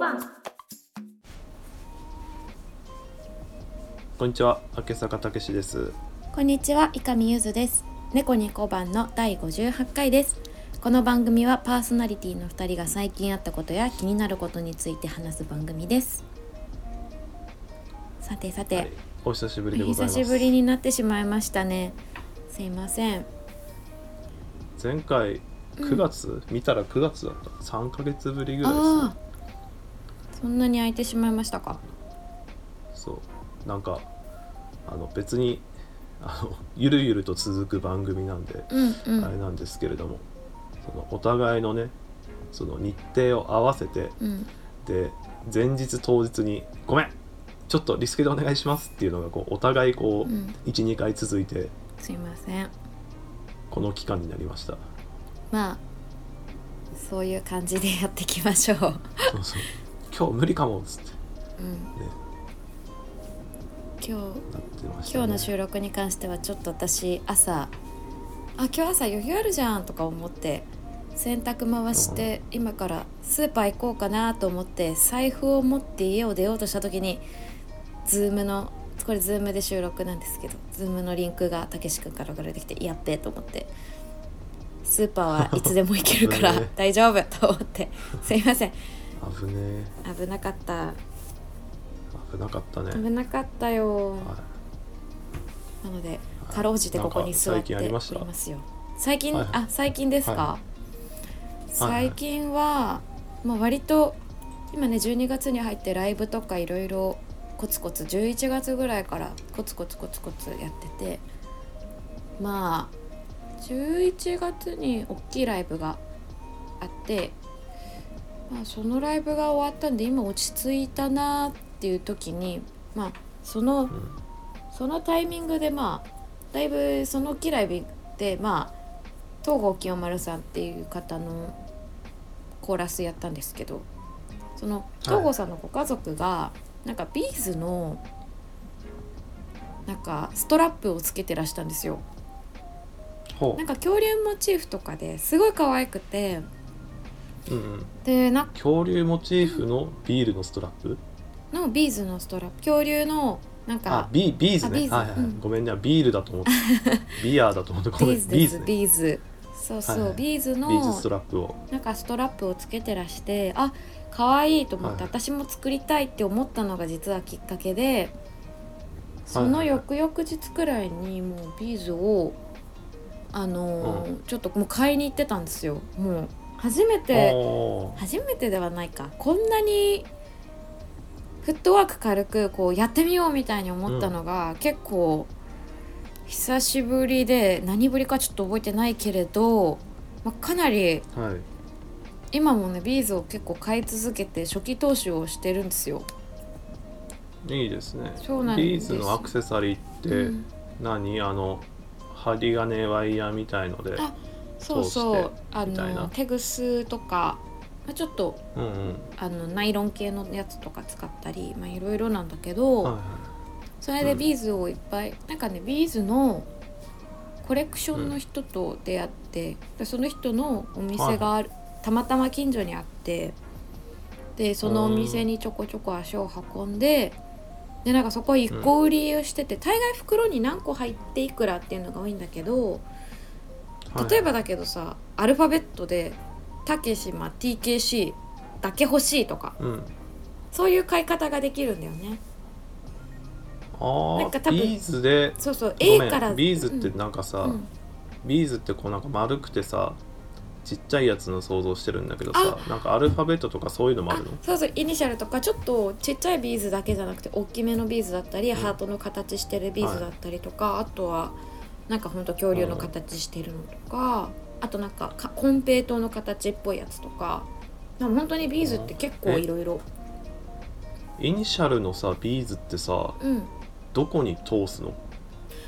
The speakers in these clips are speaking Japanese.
番こんにちは、明坂武史です。こんにちは、伊上ゆずです。猫に小判の第58回です。この番組はパーソナリティの2人が最近あったことや気になることについて話す番組です。さてさて、はい、お久しぶりでおございます。久しぶりになってしまいましたね。すいません。前回9月、見たら9月だった。3ヶ月ぶりぐらいです、ねそんなに空いてしまいましたか？そう、なんかあの別にあの ゆるゆると続く番組なんで、うんうんあれなんですけれども、そのお互いのね、その日程を合わせてうん。で前日当日にごめん。ちょっとリスケでお願いしますっていうのがこうお互いこう、うん12回続いてすいません。この期間になりましたまあそういう感じでやっていきましょう。そうそう今日無理かもっつってうん。ね今日。ね、今日の収録に関してはちょっと私朝あ今日朝余裕あるじゃんとか思って洗濯回して今からスーパー行こうかなと思って財布を持って家を出ようとした時にズームのこれズームで収録なんですけどズームのリンクがたけし君から送られてきてやっべえと思ってスーパーはいつでも行けるから 大丈夫と思ってすいません危ねえ。危なかった。危なかったね、危なかったよ。はなのでかろうじてここに座っておりなんか最近ありますよ。最近、はいはい。あ最近ですか、は最近は、まあ、割と今ね12月に入ってライブとかいろいろコツコツ11月ぐらいからコツコツコツコツやっててまあ11月に大きいライブがあって、まあ、そのライブが終わったんで今落ち着いたなっていう時にまあその、い、うん。そのタイミングでまあだいぶその大きいライブでまあ東郷清丸さんっていう方のコーラスやったんですけどその東郷さんのご家族が、なんかビーズのなんかストラップをつけてらしたんですよ。ほなんか恐竜モチーフとかですごい可愛くてう、うんうん、でな恐竜モチーフのビールのストラップ？のビーズのストラップ。恐竜のなんあかビビーズあビーズ。ねはいはい、はい。うん。ごめんね。ビールだと思って。ビアーだと思って。ごめん。ビーズですね。ビーズそうそう、はいはいビーズのビーズストラップを。なんかストラップをつけてらしてあ可愛いと思って、はい私も作りたいって思ったのが実はきっかけでその翌々日くらいにもうビーズをあのーちょっともう買いに行ってたんですよ。もう初めて初めてではないか。こんなにフットワーク軽くこうやってみようみたいに思ったのが、結構久しぶりで何ぶりかちょっと覚えてないけれど、まあ、かなりはい。今もねビーズを結構買い続けて初期投資をしてるんですよ。いいですね。そうなんです。ビーズのアクセサリーってうん。何、あの針金ワイヤーみたいので。あそうそう。あのテグスとか、まあ、ちょっとうんうん。あのナイロン系のやつとか使ったりまあいろいろなんだけど、はいはい。それでビーズをいっぱい、なんかねビーズのコレクションの人と出会って、でその人のお店がある、たまたま近所にあってでそのお店にちょこちょこ足を運んででなんかそこ一個売りをしてて、大概袋に何個入っていくらっていうのが多いんだけどはい例えばだけどさ、アルファベットで「たけしま TKC だけ欲しい」とかうん。そういう買い方ができるんだよね。あなんか多分あビーズでそうそうご A からビーズってなんかさ、うん。ビーズってこうなんか丸くてさちっちゃいやつの想像してるんだけどさなんかアルファベットとかそういうのもあるの？そうそうイニシャルとかちょっとちっちゃいビーズだけじゃなくて大きめのビーズだったり、うん。ハートの形してるビーズだったりとか、あとはなんかほんと恐竜の形してるのとか、あとなんかかコンペイトーの形っぽいやつとかなんか本当にビーズって結構いろいろイニシャルのさビーズってさうん。どこに通すの？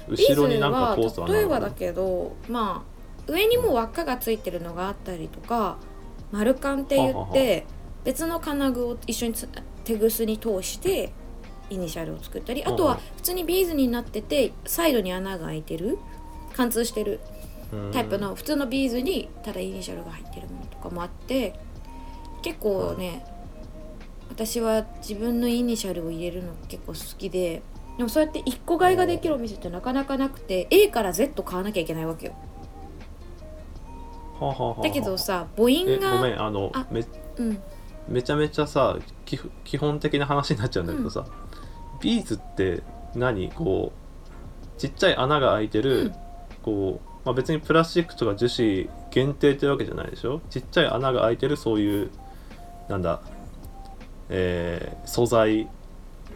後ろになんか通すは穴あるの例えばだけどまあ上にも輪っかがついてるのがあったりとか丸カンって言はって別の金具を一緒につテグスに通してイニシャルを作ったりあとは普通にビーズになっててサイドに穴が開いてる貫通してるタイプの普通のビーズにただイニシャルが入ってるものとかもあって結構ね私は自分のイニシャルを入れるの結構好きででもそうやって1個買いができるお店ってなかなかなくて A から Z 買わなきゃいけないわけよ。はあはあはあだけどさ母音えごめがんあのあめうん。めちゃめちゃさ基基本的な話になっちゃうんだけどさ、ビーズって何こうちっちゃい穴が開いてる、うんこう、まあ、別にプラスチックとか樹脂限定ってわけじゃないでしょ？ちっちゃい穴が開いてるそういうなんだえー素材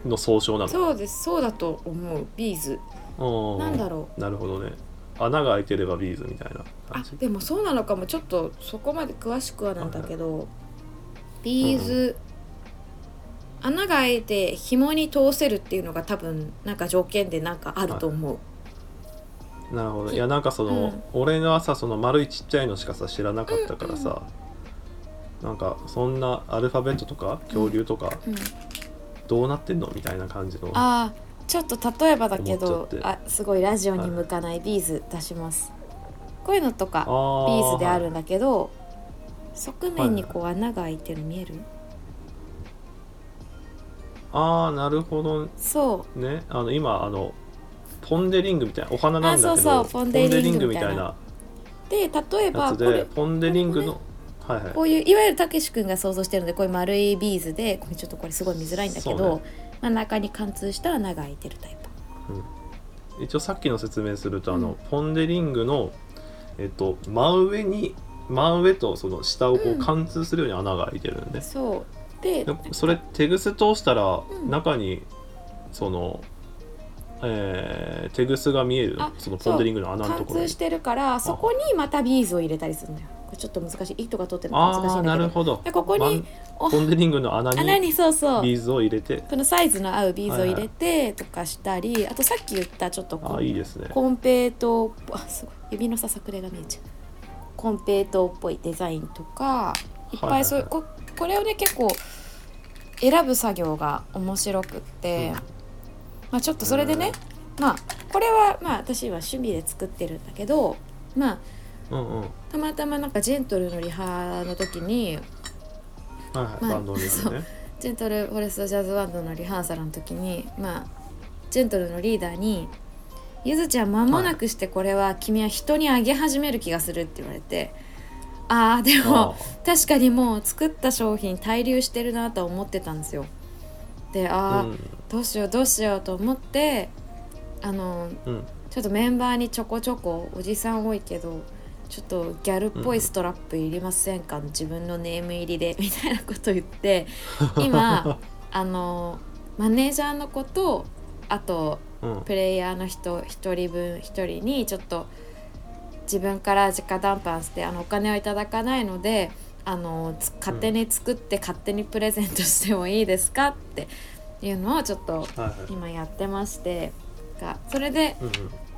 の総称なの？そうです。そうだと思う。ビーズ。うんなんだろう。なるほどね。穴が開いてればビーズみたいなあでもそうなのかも。ちょっとそこまで詳しくはなんだけどビーズ、穴が開いて紐に通せるっていうのが多分なんか条件でなんかあると思う、なるほど。いやなんかその、うん。俺はさその丸いちっちゃいのしかさ知らなかったからさ、なんかそんなアルファベットとか恐竜とかうん。どうなってんのみたいな感じのああちょっと例えばだけどあすごいラジオに向かないビーズ出します、こういうのとかビーズであるんだけど、側面にこう穴が開いてるの見える？ああなるほど。そう。ね。あの今あのポン・デ・リングみたいなお花なんだけどあそうそうポンデリングみたいな。で例えばこれでポン・デ・リングのはいはい。こういういわゆるたけし君が想像してるのでこういう丸いビーズでこれちょっとこれすごい見づらいんだけど、ね。真ん中に貫通した穴が開いてるタイプ。一応さっきの説明するとあの、うん。ポン・デ・リングのえっと真上に真上とその下をこううん。貫通するように穴が開いてるんで、そう。ででそれテグス通したらん。中にその、えーテグスが見えるあそのポン・デ・リングの穴のと貫ころに。通してるからそこにまたビーズを入れたりするのよ。これちょっと難しい。糸が取ってるの難しいんだけど。なるほど。でここにおポン・デ・リングの穴に穴にそうそう。ビーズを入れて。このサイズの合うビーズを入れてとかしたり、あとさっき言ったちょっとああいいですね。コンペイトーあすごい。指のささくれが見えちゃう。コンペイトーっぽいデザインとかいっぱいそう、はい。ここれをね結構選ぶ作業が面白くって、うんまあちょっとそれでね、まあこれはまあ私は趣味で作ってるんだけどまあうんうん。たまたまなんかジェントルのリハの時にはいはい、まあバンドにやるね。ジェントルフォレストジャズバンドのリハーサルの時にまあジェントルのリーダーに「ゆずちゃん間もなくしてこれは君は人にあげ始める気がする」って言われてああでも確かにもう作った商品滞留してるなとは思ってたんですよ。でああ、うんどうしようどうしようと思ってあのうん。ちょっとメンバーにちょこちょこおじさん多いけどちょっとギャルっぽいストラップいりませんか、自分のネーム入りで みたいなこと言って今 あのマネージャーの子とあとうん。プレイヤーの人1人分1人にちょっと自分から直談判してあのお金はいただかないのであのつ勝手に作って勝手にプレゼントしてもいいですか？っていうのをちょっと今やってましてがそれで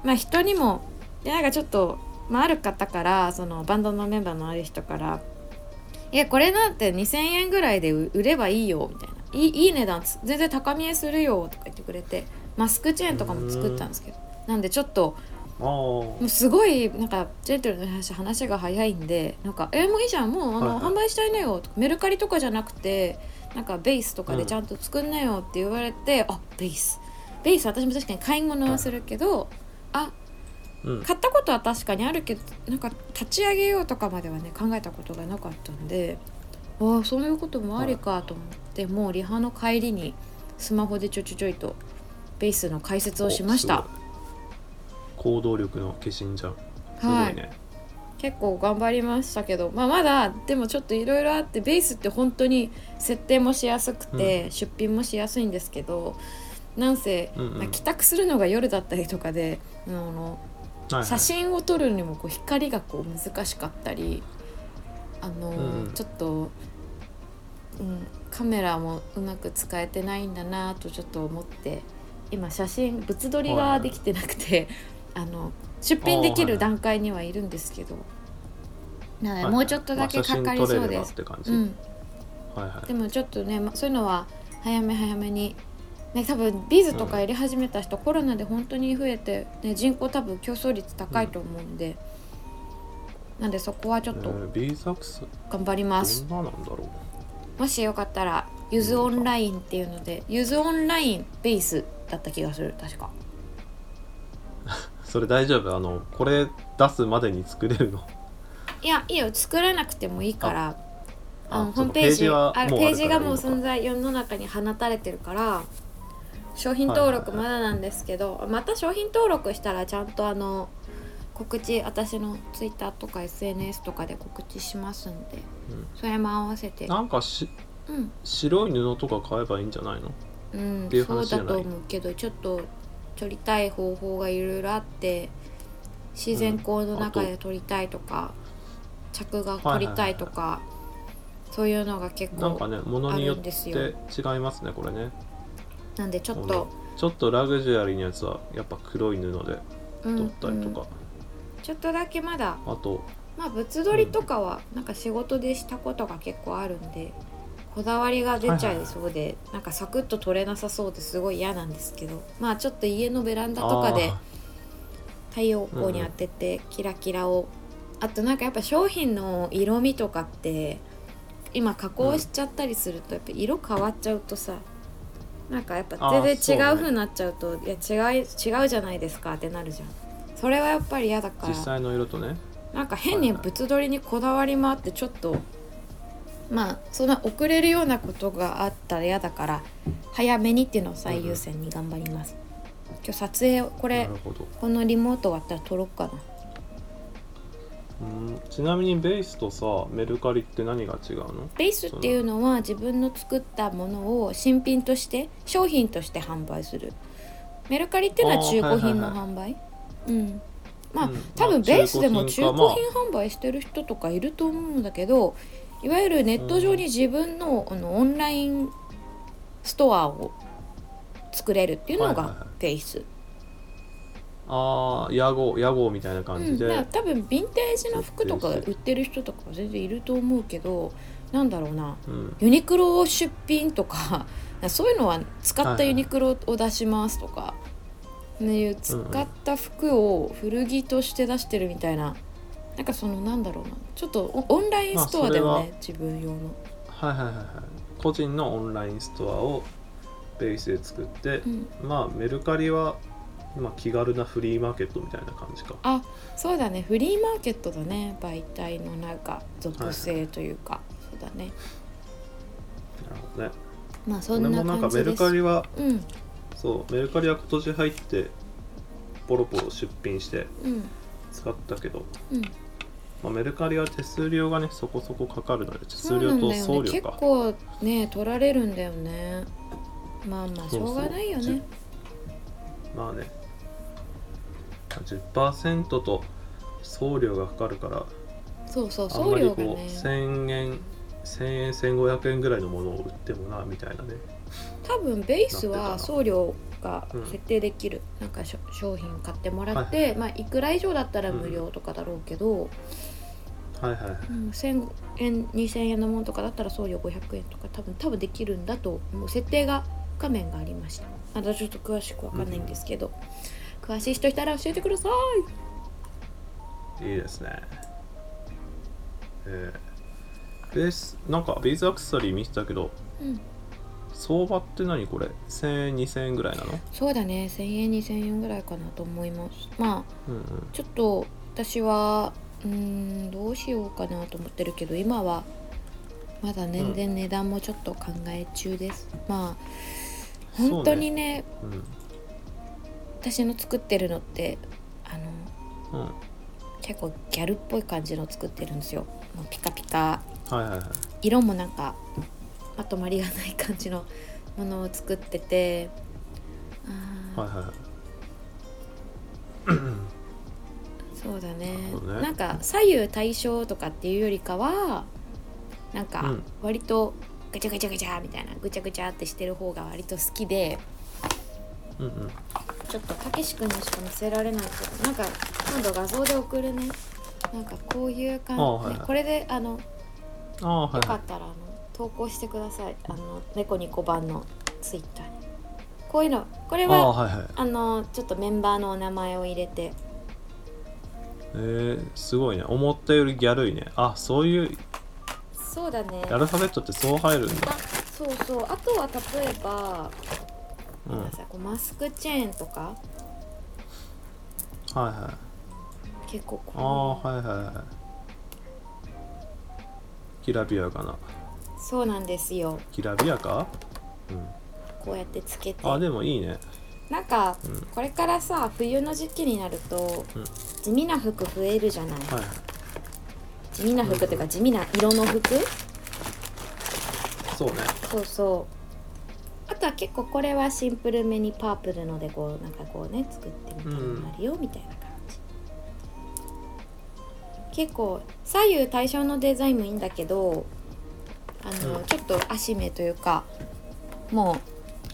まあ人にもでなんかちょっと、まあ、ある方からそのバンドのメンバーのある人から「いやこれなんて2,000円ぐらいで売売ればいいよ」みたいな「いいいい値段つ全然高見えするよ」とか言ってくれてマスクチェーンとかも作ったんですけど。なんでちょっとあもうすごいなんかジェントルの話話が早いんでなんか「えもういいじゃんもうあの、はいはい。販売したいねよ」とかメルカリとかじゃなくてなんかベースとかでちゃんと作んなよって言われて、あベース。ベース私も確かに買い物はするけど、ああうん。買ったことは確かにあるけどなんか立ち上げようとかまではね考えたことがなかったんでああそういうこともありかと思って、もうリハの帰りにスマホでちょちょちょいとベースの解説をしました。行動力の化身じゃん。すごはい。いね、結構頑張りましたけど、まあ、まだでもちょっといろいろあってベースって本当に設定もしやすくて、出品もしやすいんですけどなんせ、うんうん。まあ帰宅するのが夜だったりとかであのはいはい。写真を撮るにもこう光がこう難しかったりあの、うんちょっと、うん、カメラもうまく使えてないんだなとちょっと思って今写真物撮りができてなくて、あの出品できる段階にはいるんですけど、なのではいもうちょっとだけかかりそうです。って感じ、うん、はいはい。でもちょっとねまそういうのは早め早めに、ね、多分ビーズとかやり始めた人、コロナで本当に増えて、ね、人口多分競争率高いと思うんで、なんでそこはちょっと頑張ります、どんななんだろう。もしよかったらゆずオンラインっていうのでゆずオンラインベースだった気がする確かそれ大丈夫？あのこれ出すまでに作れるの？いやいいよ。作らなくてもいいから。あのあホームページあるページがもう存在世の中に放たれてるから商品登録まだなんですけど、また商品登録したらちゃんとあの告知私の Twitter とか SNS とかで告知しますんで、うん。それも合わせて。なんかしうん、白い布とか買えばいいんじゃないの？うんっていうそう話じゃない？だと思うけどちょっと撮りたい方法がいろいろあって自然光の中で撮りたいとか、着画撮りたいとか、そういうのが結構なんかね物によってあるんですよ違いますねこれね。なんでちょっと、ちょっとラグジュアリーなやつはやっぱ黒い布でうん撮ったりとか、うん。ちょっとだけまだあとまあ物撮りとかはなんか仕事でしたことが結構あるんでこだわりが出ちゃいそうで、なんかサクッと撮れなさそうですごい嫌なんですけどまあちょっと家のベランダとかであ太陽光に当ててキラキラを、あとなんかやっぱ商品の色味とかって今加工しちゃったりするとやっぱ色変わっちゃうとさなんかやっぱ全然違う風になっちゃうといや違い違うじゃないですかってなるじゃん。それはやっぱり嫌だから。ー実際の色とね。なんか変に物撮りにこだわりもあってちょっとまあそんな遅れるようなことがあったら嫌だから早めにっていうのを最優先に頑張ります、今日撮影こなれるほど。このリモート終わったら撮ろうかな。うんちなみにベースとさメルカリって何が違うの？ベースっていうのは自分の作ったものを新品として商品として販売する。メルカリっていうのは中古品の販売？うん。まあ、うん。多分まあベースでも中古品品販売してる人とかいると思うんだけどいわゆるネット上に自分のあのオンラインストアを作れるっていうのがはいはいはい。ベース、ああ屋号屋号みたいな感うん、じで、だから多分ヴィンテージの服とか売ってる人とかは全然いると思うけどなんだろうな。うん。ユニクロ出品とか そういうのは使ったユニクロを出しますとか、ねいう使った服を古着として出してるみたいななんかそのなんだろうな。ちょっとオオンラインストアだよね、自分用の。はいはいはいはい。個人のオンラインストアをベースで作って、うん。まあメルカリは、まあ、気軽なフリーマーケットみたいな感じか。あそうだね。フリーマーケットだね。媒体のなんか属性というか、そうだね。なるほどね。まあそん俺なもなんかメルカリはうん。そうメルカリは今年入ってポロポロ出品してうん。使ったけど、うんまあ、メルカリは手数料がねそこそこかかるので手数料と送料か。結構ね取られるんだよね。まあまあしょうがないよそうそうね。まあね10%と送料がかかるからそうそう送まりこう料がね。1000円1000円1500円ぐらいのものを売ってもなみたいなね。多分ベースは送料がうん設定できる、なんかしょ商品買ってもらって、まあいくら以上だったら無料とかだろうけど、はいはい。はいうん1000円2000円のものとかだったら送料500円とか多分多分できるんだともう。設定が画面がありました。まだちょっと詳しくわかんないんですけど、詳しい人いたら教えてください。いいですね。えー、ベースなんかベースアクセサリー見てたけどうん。相場って何これ？1000円2000円ぐらいなの？そうだね。1000円2000円ぐらいかなと思います。まあうんうん。ちょっと私はうーんどうしようかなと思ってるけど今はまだ全然値段もちょっと考え中です、まあそうね。本当にねうん私の作ってるのってあのうん。結構ギャルっぽい感じの作ってるんですよ。もうピカピカ。はいはいはい。色もなんかまとまりがない感じのものを作ってて。あー。はいはいはいそうだね。ね。なんか左右対称とかっていうよりかはなんかうん。割とガチャガチャガチャみたいなぐちゃぐちゃってしてる方が割と好きでうんうん。ちょっとたけし君にしか見せられないけどなんか今度画像で送るね。なんかこういう感じ、あはいはい。これであのああはいはよかったらあの投稿してください。あの猫ニコ版のツイッターに。こういうのこれははいはい。あのちょっとメンバーのお名前を入れてえー、すごいね。思ったよりギャルいね。あそういうそうだね。アルファベットってそう入るんだ。あそうそう。あとは例えば、うん。こうマスクチェーンとか。はいはい。結構こああはいはいはい。きらびやかな。うそうなんですよ。きらびやか？うん。こうやってつけて。あでもいいねなんか、うん。これからさ冬の時期になると、うん。地味な服増えるじゃない、はい地味な服っていうか地味な色の服？そうね。そうそう。あとは結構これはシンプルめにパープルのでこうなんかこうね作ってみたいなるよ、みたいな感じ。結構左右対称のデザインもいいんだけどあの、うん。ちょっと足目というかも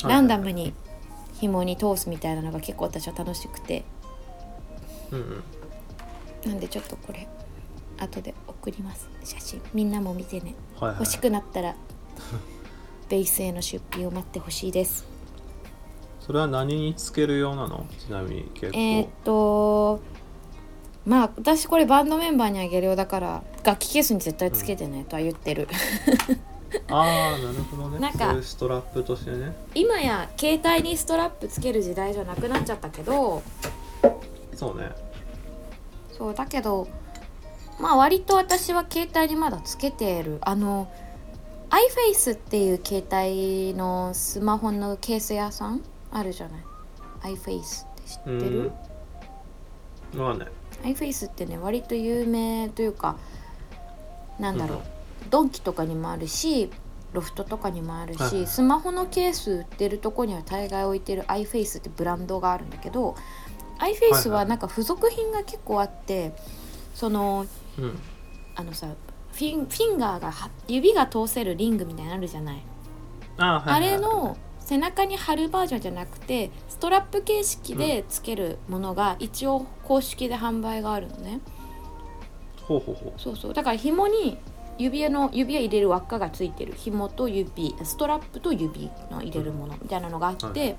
うはい。ランダムに紐に通すみたいなのが結構私は楽しくて。うんうん。なんでちょっとこれ後で送ります。写真。みんなも見てね。はいはい。欲しくなったら ベースへの出品を待ってほしいです。それは何につけるようなの？ちなみに結構、えーっとまあ私これバンドメンバーにあげるようだから楽器ケースに絶対つけてねとは言ってる、ああなるほどね。なんかそういうストラップとしてね。今や携帯にストラップつける時代じゃなくなっちゃったけどそうね。そうだけどまあ割と私は携帯にまだつけてる。あの iFace っていう携帯のスマホのケース屋さんあるじゃない？iFace って知ってる？うん。わかんない。iFace ってね割と有名というかなんだろう、ドンキとかにもあるしロフトとかにもあるし、はいはい。スマホのケース売ってるとこには大概置いてる iFace ってブランドがあるんだけど iFace はなんか付属品が結構あってそのうん。あのさフィンフィンガーがは指が通せるリングみたいなのあるじゃない、あーはいはいはい。あれの背中に貼るバージョンじゃなくてストラップ形式でつけるものが一応公式で販売があるのね、ほうほうほそうそう。だから紐に指輪の指輪入れる輪っかがついてる。紐と指。ストラップと指の入れるもの。みたいなのがあって、はい。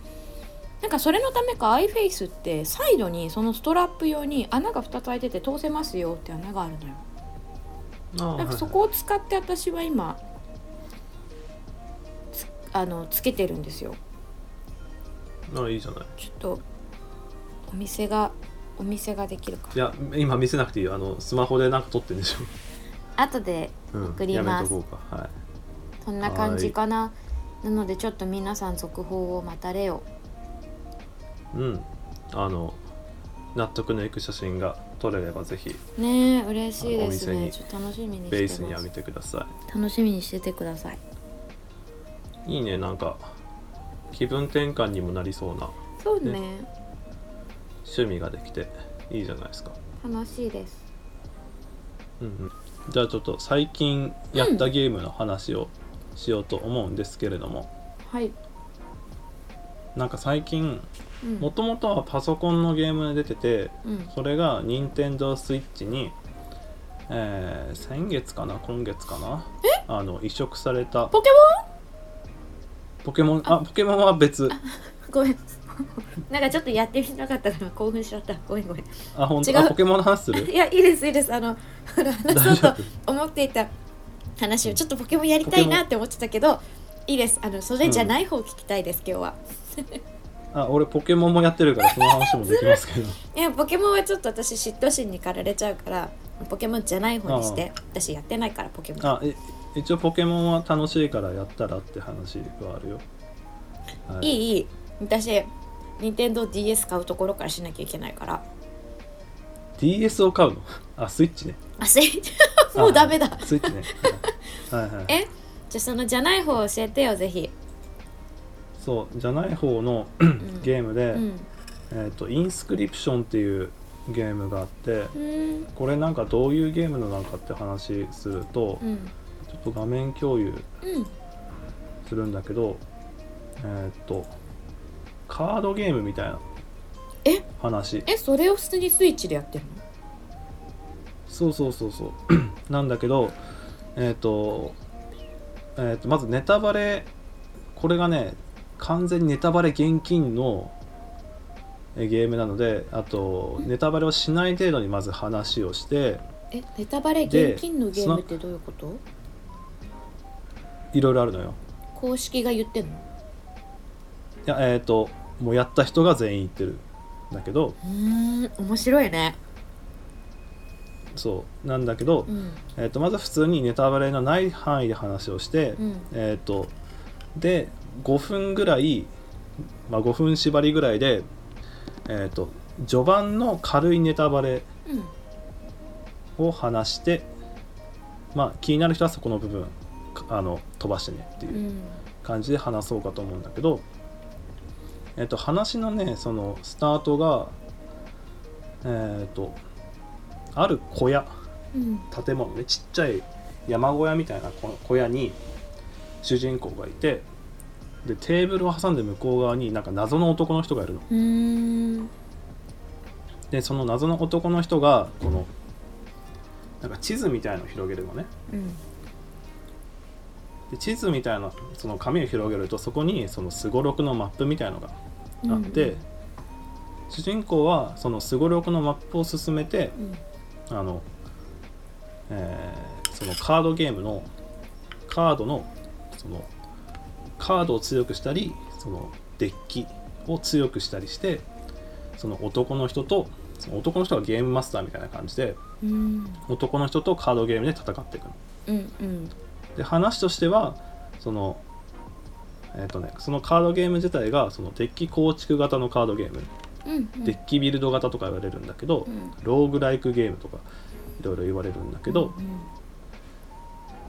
なんかそれのためか iFace ってサイドにそのストラップ用に穴が2つ開いてて通せますよって穴があるのよ。なんかそこを使って私は今つあのつけてるんですよ。あいいじゃない。ちょっとお店がお店ができるか。いや今見せなくていいよ。あのスマホでなんか撮ってんでし後で送ります。うか。はい。そんな感じかな。なのでちょっと皆さん続報を待たれよう。ん。あの納得のいく写真が撮れればぜひ。ねえ嬉しいですあお店にねちょっと楽しみにベースに上げてくださ楽しみにしててくださいい。いいねなんか気分転換にもなりそうな。そうね。ね。趣味ができていいじゃないですか、楽しいです。うんうん、じゃあちょっと最近やったゲームの話をしようと思うんですけれども、はい、なんか最近うん。もともとはパソコンのゲームで出ててうん、それが任天堂スイッチに、えー先月かな今月かなあの移植された。ポケポケモンあポケモンは別。モ ンごめん なんかちょっとやってみなかったから興奮しちゃった。ごめんごめん。あ本違う。ポケモンの話する？いやいいですいいです。あの 話大そう丈と思っていた話をちょっとポケモンやりたいなって思ってたけどいいです。あのそれじゃない方聞きたいです、今日は。あ俺ポケモンもやってるからその話もできますけど。いやポケモンはちょっと私嫉妬心に駆られちゃうからポケモンじゃない方にして私やってないからポケモン。あえ一応ポケモンは楽しいからやったらって話はあるよ、はい。いいいい。私任天堂 d s 買うところからしなきゃいけないから。DS を買うの？あスイッチね。あせ もうダメだ。あスイッチねはい。はい、はい、え？じゃあそのじゃない方教えてよぜひ。そうじゃない方のん。ゲームで、うん。えっ、とインスクリプションっていうゲームがあってうん。これなんかどういうゲームのなんかって話すると、うん。ちょっと画面共有うん。するんだけどえっ、とカードゲームみたいなえ？話。えそれを普通にスイッチでやってるの？そうそうそうそう。なんだけどえっ、と,、えーとまずネタバレ。これがね完全にネタバレ厳禁のえゲームなのであとネタバレをしない程度にまず話をしてえネタバレで現金のゲームってどういうこと？いろいろあるのよ。公式が言ってんの？いやえっ、ともうやった人が全員言ってるんだけど。うん面白いね。そうなんだけど、うん。えー、とまず普通にネタバレのない範囲で話をして、うん。えっ、とで5分ぐらい、まあ、5分縛りぐらいでえっ、と序盤の軽いネタバレうん。を話してまあ気になる人はそこの部分かあの飛ばしてねっていううん。感じで話そうかと思うんだけど、えっと話のねそのスタートがえっ、とある小屋うん。建物ねちっちゃい山小屋みたいなこ小屋に主人公がいてでテーブルを挟んで向こう側になんか謎の男の人がいるの。でその謎の男の人がこのなんか地図みたいのを広げるのね。うん。で地図みたいなその紙を広げるとそこにそのすごろくのマップみたいのがあって、主人公はそのすごろくのマップを進めてうん。あの、えーそのカードゲームのカードのそのカードを強くしたりそのデッキを強くしたりしてその男の人とその男の人がゲームマスターみたいな感じでうん。男の人とカードゲームで戦っていくの。うんうん。で話としてはそのえっ、とねそのカードゲーム自体がそのデッキ構築型のカードゲーム、うんデッキビルド型とか言われるんだけど、うん。ローグライクゲームとかいろいろ言われるんだけど、うん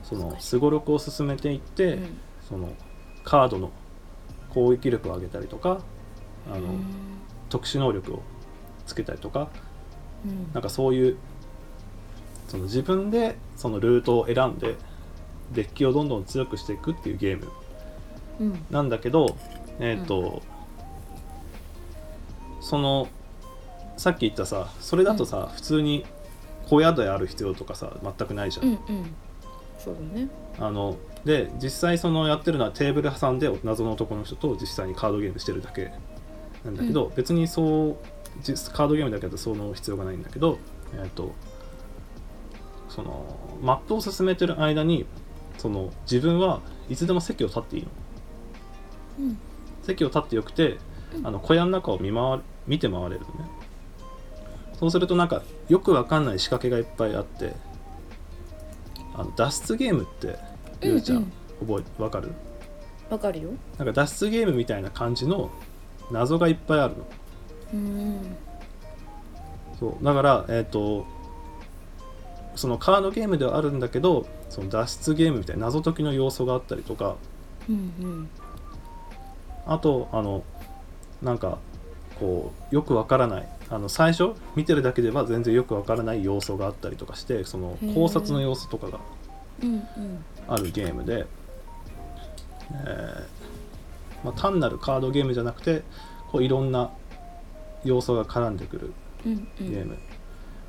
そのすごろくを進めていって、うん。そのカードの攻撃力を上げたりとかあの、うん特殊能力をつけたりとかうん。なんかそういうその自分でそのルートを選んでデッキをどんどん強くしていくっていうゲーム。うんなんだけどえっ、と、そのさっき言ったさそれだとさ、普通に小屋である必要とかさ全くないじゃん。うんうん。そうだね。あので実際そのやってるのはテーブル挟んで謎の男の人と実際にカードゲームしてるだけ。なんだけど、別にそう実カードゲームだけだとその必要がないんだけど、えっとそのマップを進めてる間にその自分はいつでも席を立っていいの。うん席を立ってよくてあの小屋の中を見回る見て回れるのね。そうするとなんかよくわかんない仕掛けがいっぱいあってあの脱出ゲームって言うじゃん、覚えわかる？わかるよ。なんか脱出ゲームみたいな感じの謎がいっぱいあるの。うん。そう。だからえっ、とそのカードゲームではあるんだけどその脱出ゲームみたいな謎解きの要素があったりとかうんうんあとあのなんかこうよくわからない。あの最初見てるだけでは全然よくわからない要素があったりとかしてその考察の要素とかがあるゲームで、えーまあ、単なるカードゲームじゃなくてこういろんな要素が絡んでくるゲーム、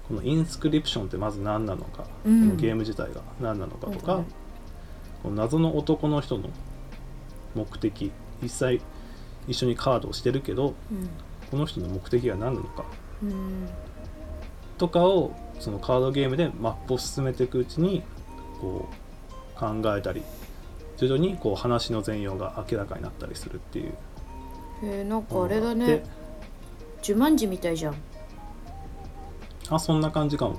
このインスクリプションってまず何なのか、うん。このゲーム自体が何なのかとか、うんこの謎の男の人の目的実際一緒にカードをしてるけどうん。この人の目的が何なのか。うん。とかをそのカードゲームでマップを進めていくうちにこう考えたり徐々にこう話の全容が明らかになったりするっていう。へえなんかあれだね。ジュマンジみたいじゃん。あそんな感じかも。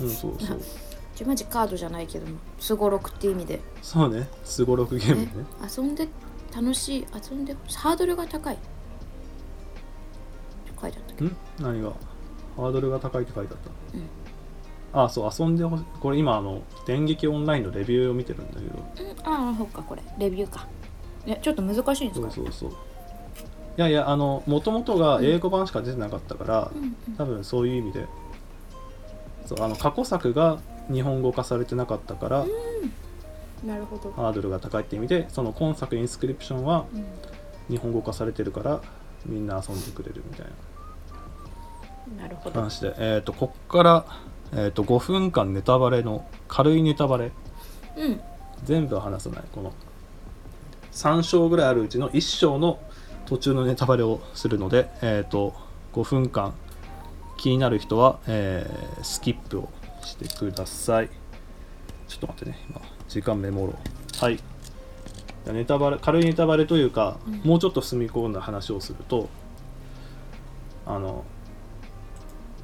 うんそうそう ジュマンジカードじゃないけどもすごろくって意味で。そうね。すごろくゲームね。え？遊んで楽しい。遊んでハードルが高い。書いてあったけ？ん？何が？ハードルが高いって書いてあった、うん。あそう遊んでほしい。これ今あの電撃オンラインのレビューを見てるんだけど。ど、うん、ああそっかこれ。レビューか。えちょっと難しいんですか？そうそうそう。いやいやあのもともとが英語版しか出てなかったから、うん。多分そういう意味で。そうあの過去作が日本語化されてなかったから、うん。なるほど、ハードルが高いって意味でその今作インスクリプションはうん。日本語化されてるからみんな遊んでくれるみたいな。るほど。な話で、えー、とこっから、えー、と5分間ネタバレの軽いネタバレ。うん。全部は話さない。この3章ぐらいあるうちの1章の途中のネタバレをするので、えー、と5分間気になる人は、えースキップをしてください。ちょっと待ってね。今時間メモろう。はい。ネタバレ軽いネタバレというか、うん。もうちょっと踏み込んだ話をするとあの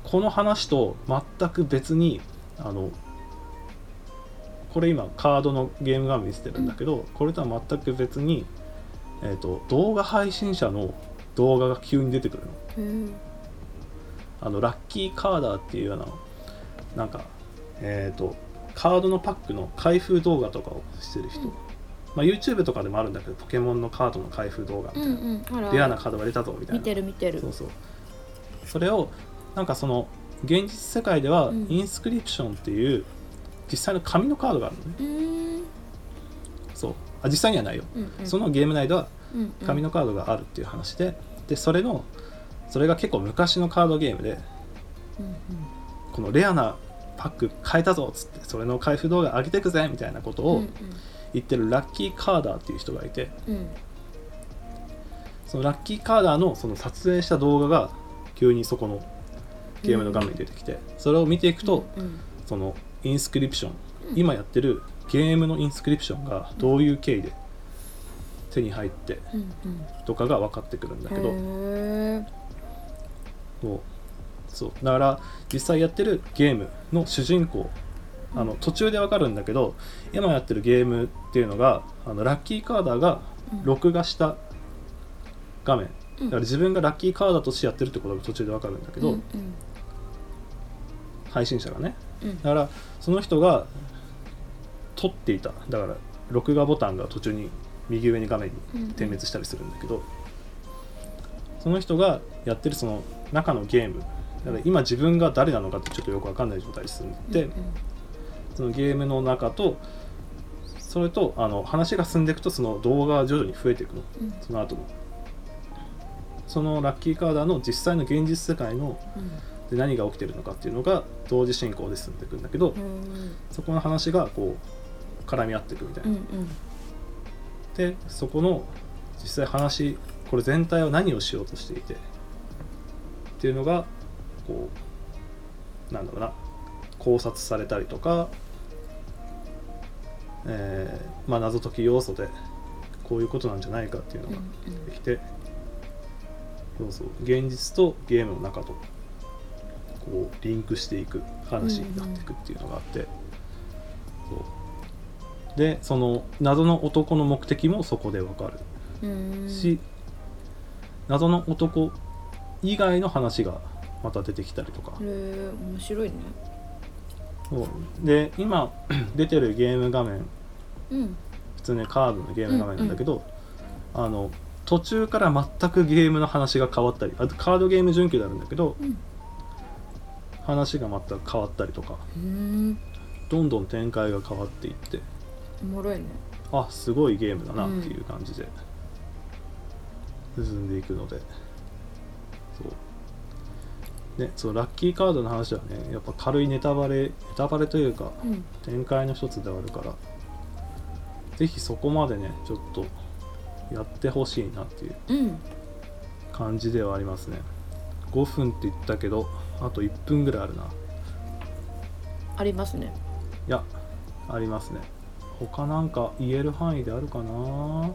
この話と全く別にあのこれ今カードのゲーム画面見せてるんだけど、これとは全く別に、えー、と動画配信者の動画が急に出てくるの。あのラッキーカーダーっていうようななんかえっ、とカードのパックの開封動画とかをしてる人、うん。まあ、YouTube とかでもあるんだけどポケモンのカードの開封動画みたいな、うんうんレアなカードが出たぞみたいな。見てる見てる。そうそう。それをなんかその現実世界ではうん。インスクリプションっていう実際の紙のカードがあるのね。うーん。そう。あ実際にはないよ、うんうん。そのゲーム内ではうんうん。紙のカードがあるっていう話で。でそれのそれが結構昔のカードゲームでうん。このレアなパック変えたぞっつってそれの開封動画上げてくぜみたいなことをうんうん。言ってるラッキーカーダーっていう人がいてうん。そのラッキーカーダーのその撮影した動画が急にそこのゲームの画面に出てきて、それを見ていくと、うんそのインスクリプション、うん。今やってるゲームのインスクリプションがどういう経緯で手に入ってうんうん。とかが分かってくるんだけど、もうそう。だから実際やってるゲームの主人公あの途中で分かるんだけど今やってるゲームっていうのがあのラッキーカーダーが録画した画面、うん。だから自分がラッキーカーダーとしてやってるってことが途中で分かるんだけど、うん配信者がね。うん。だからその人が撮っていた。だから録画ボタンが途中に右上に画面に点滅したりするんだけど、その人がやってるその中のゲームだから今自分が誰なのかってちょっとよく分かんない状態ですんで、うんそのゲームの中とそれとあの話が進んでいくとその動画が徐々に増えていくの。うん。その後も。そのラッキーカーダーの実際の現実世界のうん。で何が起きてるのかっていうのが同時進行で進んでいくんだけど、うんそこの話がこう絡み合っていくみたいな、うんうん。でそこの実際話これ全体は何をしようとしていてっていうのがこうなんだろうな考察されたりとか、えーまあ、謎解き要素でこういうことなんじゃないかっていうのができて、そうそう。現実とゲームの中とこうリンクしていく話になっていくっていうのがあって、そう。でその謎の男の目的もそこでわかるうん。し、謎の男以外の話がまた出てきたりとか、へえ面白いね。そう。で今 出てるゲーム画面。うん。普通ねカードのゲーム画面なんだけど、あの途中から全くゲームの話が変わったりあとカードゲーム準拠であるんだけどうん。話が全く変わったりとか。うんどんどん展開が変わっていって。おもろいね。あすごいゲームだなっていう感じで。進んでいくので。そうねそのラッキーカードの話はねやっぱ軽いネタバレネタバレというかうん。展開の一つではあるからぜひそこまでねちょっとやってほしいなっていううん。感じではありますね。5分って言ったけどあと1分ぐらいあるな。ありますね。いやありますね。他なんか言える範囲であるかな？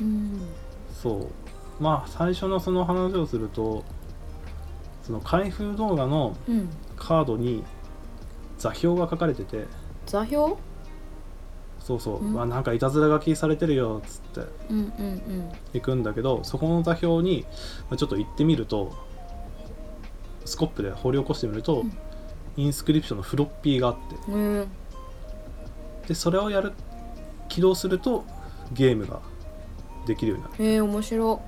うん。そうまあ最初のその話をするとその開封動画のうん。カードに座標が書かれてて座標？そうそう、うん。まあ、なんかいたずら書きされてるよっつって。うんうんうん。行くんだけどそこの座標にまあちょっと行ってみるとスコップで掘り起こしてみると、うん。インスクリプションのフロッピーがあって。うんでそれをやる起動するとゲームができるようになる。へえ面白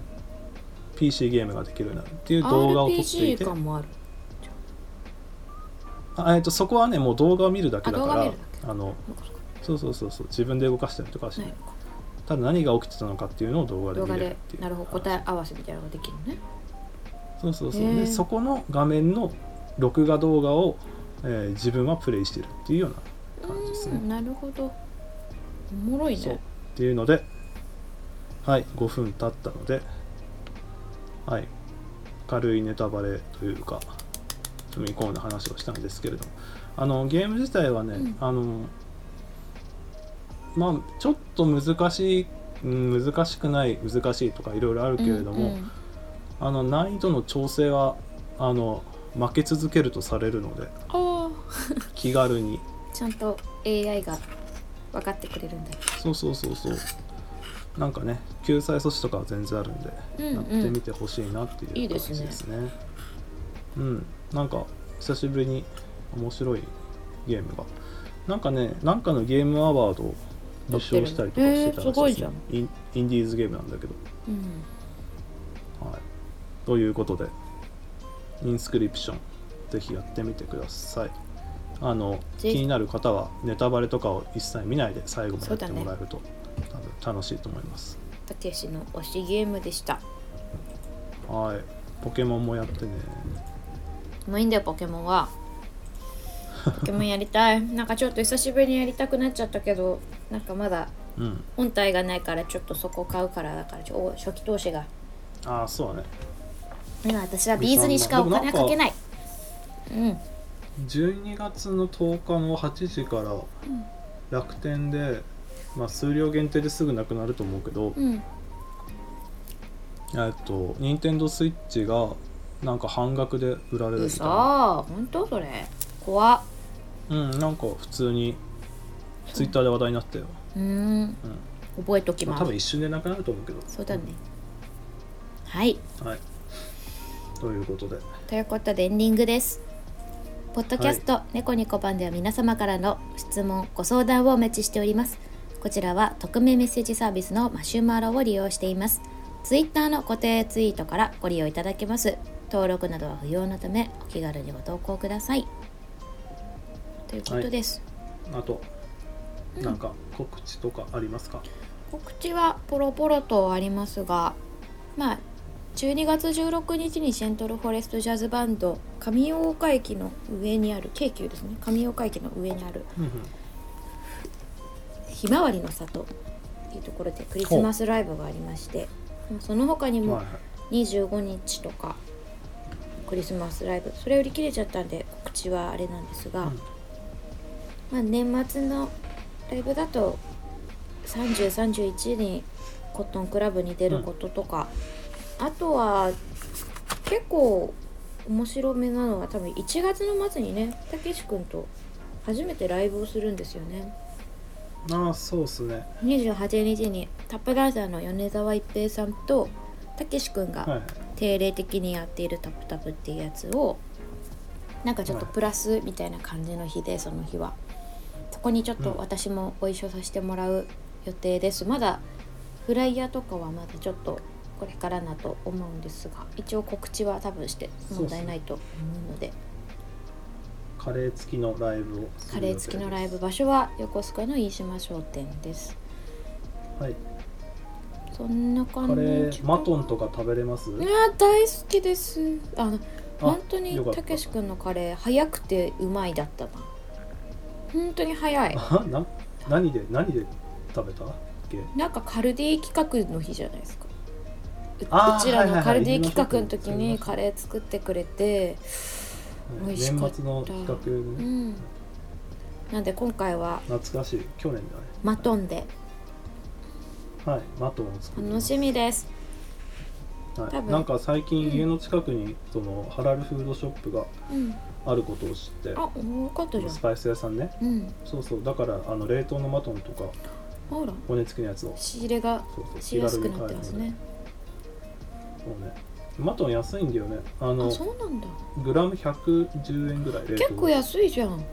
PC ゲームができるようになるっていう動画を撮っていて。感もあえっとそこはねもう動画を見るだけだからあのそうそうそうそう自分で動かしたりとかはしない。ただ何が起きてたのかっていうのを動画で動画で見れるっていう。なるほど。答え合わせみたいなのができるね。そうそうそう。でそこの画面の録画動画を、えー自分はプレイしてるっていうような感じですね。うんなるほど。おもろいそう。っねていうのではい5分経ったのではい。軽いネタバレというか踏み込んだ話をしたんですけれども。あのゲーム自体はね、うん。あのまあちょっと難しい、うん難しくない難しいとかいろいろあるけれども、うんうん。あの難易度の調整はあの負け続けるとされるのであ気軽に。ーちゃんと AI が分かってくれるんだ。そうそうそうそうなんかね救済措置とかは全然あるんで、うんうん。やってみてほしいなっていう感いいですね。じですね。うん。なんか久しぶりに面白いゲームが。なんかねなんかのゲームアワードを受賞したりとかしてたらしへーすごいじゃん。インインディーズゲームなんだけど。うん。はい。ということでインスクリプションぜひやってみてください。あの気になる方はネタバレとかを一切見ないで最後までやってもらえると、楽しいと思います。たけしの推しゲームでした。はい。ポケモンもやってね。もういいんだよポケモンは。ポケモンやりたい。なんかちょっと久しぶりにやりたくなっちゃったけどなんかまだうん。本体がないからちょっとそこ買うからだからちょお初期投資が。ああそうだね今私はビーズにしかお金かけない。うん。12月の10日の8時から楽天で、まあ、数量限定ですぐなくなると思うけど、うん。えっと任天堂スイッチがなんか半額で売られるみたいな。本当それ。怖っ。うんなんか普通にツイッターで話題になったよ、うーん。うん。覚えときまあ、ます多分一瞬でなくなると思うけど。そうだね。はい。はい。ということで。ということでエンディングです。ポッドキャスト、猫ニコ版では皆様からの質問ご相談をお待ちしておりますこちらは匿名メッセージサービスのマシュマロを利用しています。ツイッターの固定ツイートからご利用いただけます。登録などは不要のためお気軽にご投稿ください。ということです、あとなんか告知とかありますか、告知はポロポロとありますがまあ12月16日にセントルフォレストジャズバンド上大岡駅の上にある京急ですね。上大岡駅の上にあるうんうんひまわりの里っていうところでクリスマスライブがありましてまあその他にもはいはい。25日とかクリスマスライブそれ売り切れちゃったんで告知はあれなんですが、うん。まあ、年末のライブだと3031にコットンクラブに出ることとか、あとは結構面白めなのは多分1月の末にねたけし君と初めてライブをするんですよねああそうっすね。28日にタップダンサーの米沢一平さんとたけし君が定例的にやっているタップタプっていうやつをなんかちょっとはい。プラスみたいな感じの日でその日は。そこにちょっとうん。私もご一緒させてもらう予定です。まだフライヤーとかはまだちょっとこれからなと思うんですが一応告知は多分して問題ないと思うのでカレー付きのライブをすカレー付きのライブ場所は横須賀の飯島商店です。はい。そんな感じマトンとか食べれます？いや大好きです。あのあ本当にた。たけし君のカレー早くてうまいだったな。本当に早い。あな何で何で食べた？っけなんかカルディ企画の日じゃないですか。うちらはいはいはい。のカルディ企画の時にカレー作ってくれて美味しかった。年末の企画うねん。なんで今回は懐かしい。去年だね。マトンで。はいマトンを作楽しみです。はい、多分。なんか最近うん。家の近くにそのハラルフードショップがうん。あることを知って、あよかったじゃんスパイス屋さんね。うん。そうそう。だからあの冷凍のマトンとか骨付きのやつを。仕入れがそうそう。しやすくなってますね。そうねマトン安いんだよね。あのあそうなんだ。グラム110円ぐらい冷凍結構安いじゃん。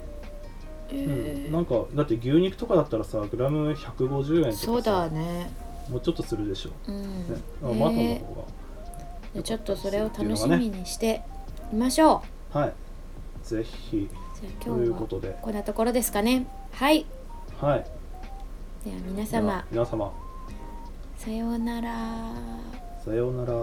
えうー。ん、なんかだって牛肉とかだったらさグラム150円とかさそうだね。もうちょっとするでしょ、うん。ね。あえー。マトンの方でちょっとそれを楽しみにしてみましょう、がはい。ぜひ。ということで。こんなところですかね。はい。はい。では皆様。皆様。さようなら。さようなら